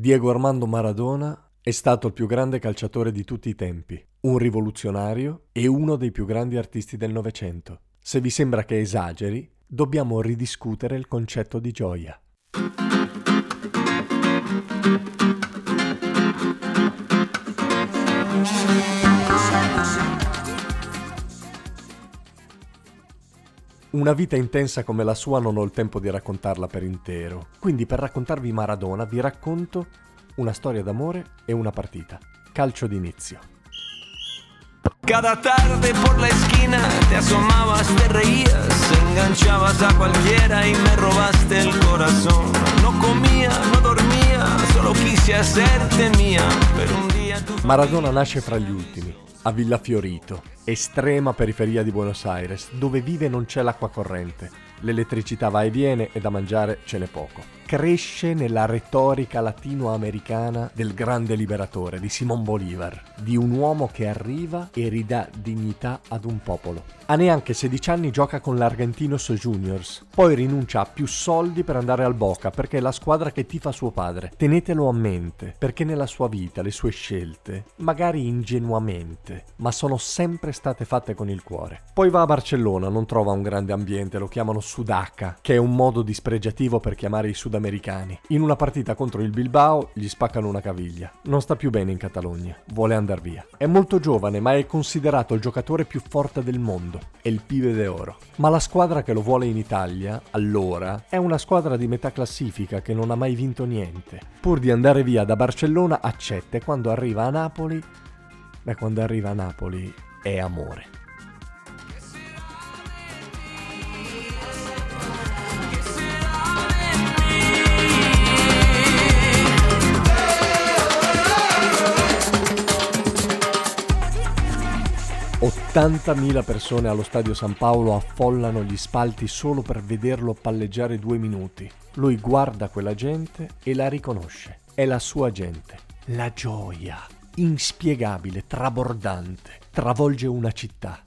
Diego Armando Maradona è stato il più grande calciatore di tutti i tempi, un rivoluzionario e uno dei più grandi artisti del Novecento. Se vi sembra che esageri, dobbiamo ridiscutere il concetto di gioia. Una vita intensa come la sua non ho il tempo di raccontarla per intero, quindi per raccontarvi Maradona vi racconto una storia d'amore e una partita. Calcio d'inizio. Cada tarde por la esquina te asomabas, te reías, enganchabas a cualquiera y me robaste el corazón. No comía, no dormía, solo quise hacerte mía, pero un día tu... Maradona nasce fra gli ultimi, a Villa Fiorito, estrema periferia di Buenos Aires, dove vive non c'è l'acqua corrente. L'elettricità va e viene e da mangiare ce n'è poco. Cresce nella retorica latinoamericana del grande liberatore, di Simon Bolivar, di un uomo che arriva e ridà dignità ad un popolo. A neanche 16 anni gioca con l'Argentinos Juniors, poi rinuncia a più soldi per andare al Boca perché è la squadra che tifa suo padre. Tenetelo a mente, perché nella sua vita le sue scelte, magari ingenuamente, ma sono sempre state fatte con il cuore. Poi va a Barcellona, non trova un grande ambiente, lo chiamano Sudaca, che è un modo dispregiativo per chiamare i sudamericani. In una partita contro il Bilbao gli spaccano una caviglia. Non sta più bene in Catalogna, vuole andare via. È molto giovane, ma è considerato il giocatore più forte del mondo. È il pive d'oro. Ma la squadra che lo vuole in Italia, allora, è una squadra di metà classifica che non ha mai vinto niente. Pur di andare via da Barcellona accetta e quando arriva a Napoli... Beh, quando arriva a Napoli è amore. Ottantamila persone allo stadio San Paolo affollano gli spalti solo per vederlo palleggiare due minuti. Lui guarda quella gente e la riconosce. È la sua gente. La gioia, inspiegabile, trabordante, travolge una città.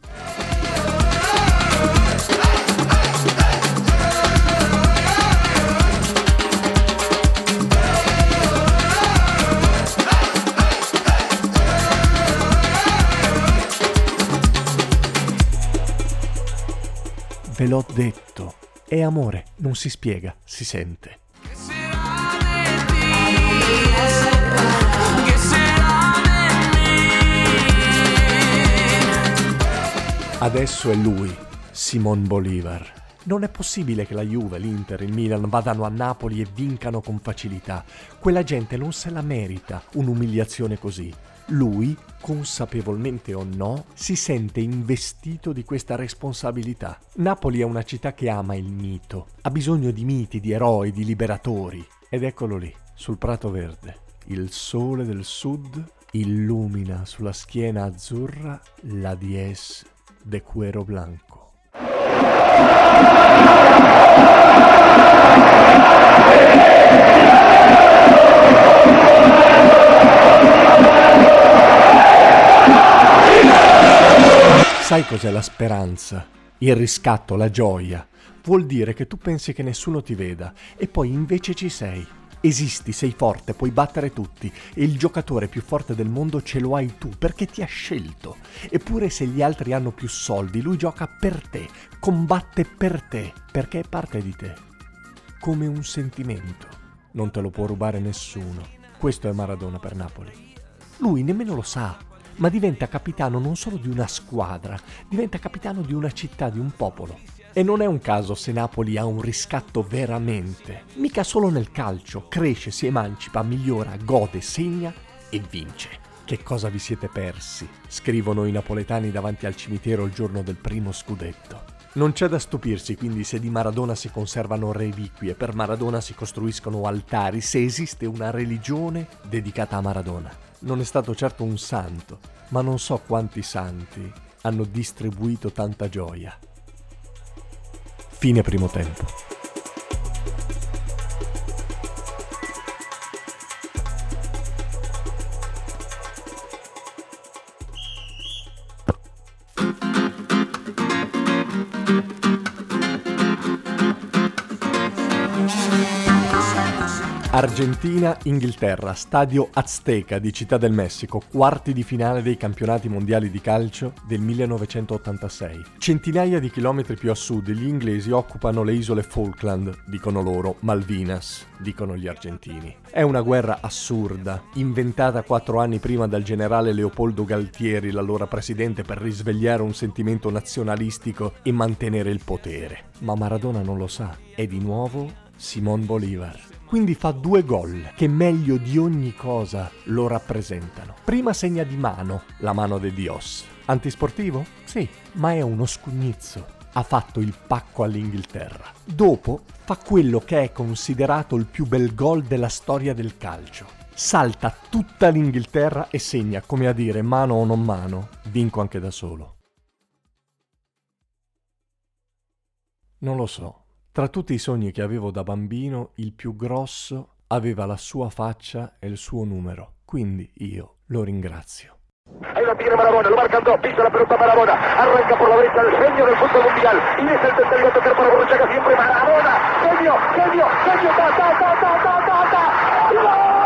Ve l'ho detto. È amore, non si spiega, si sente. Adesso è lui, Simon Bolivar. Non è possibile che la Juve, l'Inter, il Milan vadano a Napoli e vincano con facilità. Quella gente non se la merita un'umiliazione così. Lui, consapevolmente o no, si sente investito di questa responsabilità. Napoli è una città che ama il mito, ha bisogno di miti, di eroi, di liberatori. Ed eccolo lì, sul prato verde. Il sole del sud illumina sulla schiena azzurra la dies de cuero blanco. Sai cos'è la speranza? Il riscatto, la gioia. Vuol dire che tu pensi che nessuno ti veda e poi invece ci sei. Esisti, sei forte, puoi battere tutti e il giocatore più forte del mondo ce lo hai tu perché ti ha scelto. Eppure se gli altri hanno più soldi, lui gioca per te, combatte per te, perché è parte di te. Come un sentimento. Non te lo può rubare nessuno. Questo è Maradona per Napoli. Lui nemmeno lo sa, ma diventa capitano non solo di una squadra, diventa capitano di una città, di un popolo. E non è un caso se Napoli ha un riscatto veramente. Mica solo nel calcio, cresce, si emancipa, migliora, gode, segna e vince. Che cosa vi siete persi? Scrivono i napoletani davanti al cimitero il giorno del primo scudetto. Non c'è da stupirsi quindi se di Maradona si conservano reliquie, per Maradona si costruiscono altari, se esiste una religione dedicata a Maradona. Non è stato certo un santo, ma non so quanti santi hanno distribuito tanta gioia. Fine primo tempo. Argentina-Inghilterra, stadio Azteca di Città del Messico, quarti di finale dei campionati mondiali di calcio del 1986. Centinaia di chilometri più a sud gli inglesi occupano le isole Falkland, dicono loro, Malvinas, dicono gli argentini. È una guerra assurda, inventata quattro anni prima dal generale Leopoldo Galtieri, l'allora presidente, per risvegliare un sentimento nazionalistico e mantenere il potere. Ma Maradona non lo sa, è di nuovo Simon Bolivar quindi fa due gol che meglio di ogni cosa lo rappresentano. Prima segna di mano, la mano de Dios. Antisportivo? Sì, ma è uno scugnizzo. Ha fatto il pacco all'Inghilterra. Dopo fa quello che è considerato il più bel gol della storia del calcio. Salta tutta l'Inghilterra e segna, come a dire, mano o non mano, vinco anche da solo. Non lo so. Tra tutti i sogni che avevo da bambino, il più grosso aveva la sua faccia e il suo numero, quindi io lo ringrazio. Ahí lo tiene Marabona, lo marcan dos, pisa la pelota Marabona, arranca por la derecha el genio del fútbol mundial, y es el tercero a tocar para Borruchaga siempre Marabona, genio, genio, genio, ta, ta, ta, ta, ta, ta, ta,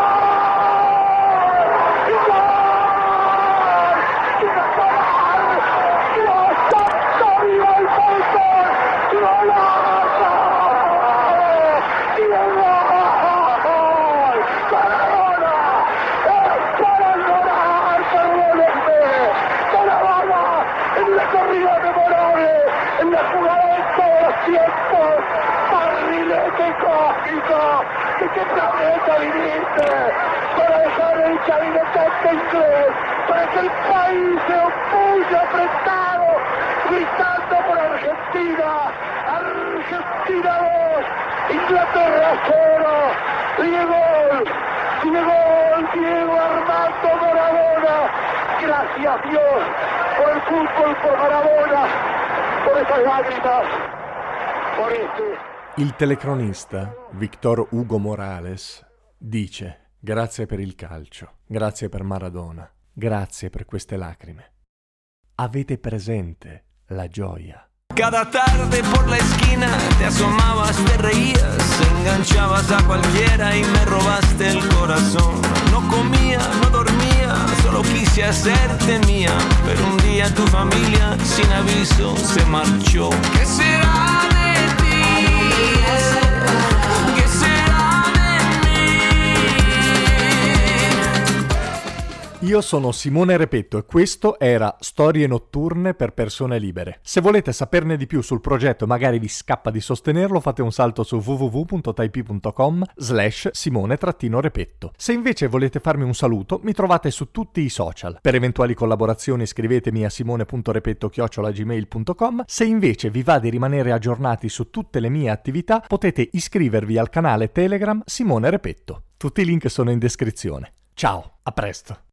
¡Gol! ¿De qué planeta viniste? Para dejar el chavinetante inglés, para que el país se opulle apretado, gritando por Argentina. Argentina 2, Inglaterra 0. Diego, Diego, Diego Armando Maradona. Gracias Dios por el fútbol, por Maradona, por esas lágrimas, por este. Il telecronista Victor Hugo Morales dice grazie per il calcio, grazie per Maradona, grazie per queste lacrime. Avete presente la gioia. Cada tarde por la esquina te asomabas, te reías, enganchabas a cualquiera y me robaste el corazón. No comía, no dormía, solo quise hacerte mía, pero un día tu familia sin aviso se marchó. ¿Qué será? Yeah. Io sono Simone Repetto e questo era Storie notturne per persone libere. Se volete saperne di più sul progetto e magari vi scappa di sostenerlo, fate un salto su www.taip.com slash simone-repetto. Se invece volete farmi un saluto, mi trovate su tutti i social. Per eventuali collaborazioni scrivetemi a simone.repetto-gmail.com. Se invece vi va di rimanere aggiornati su tutte le mie attività, potete iscrivervi al canale Telegram Simone Repetto. Tutti i link sono in descrizione. Ciao, a presto!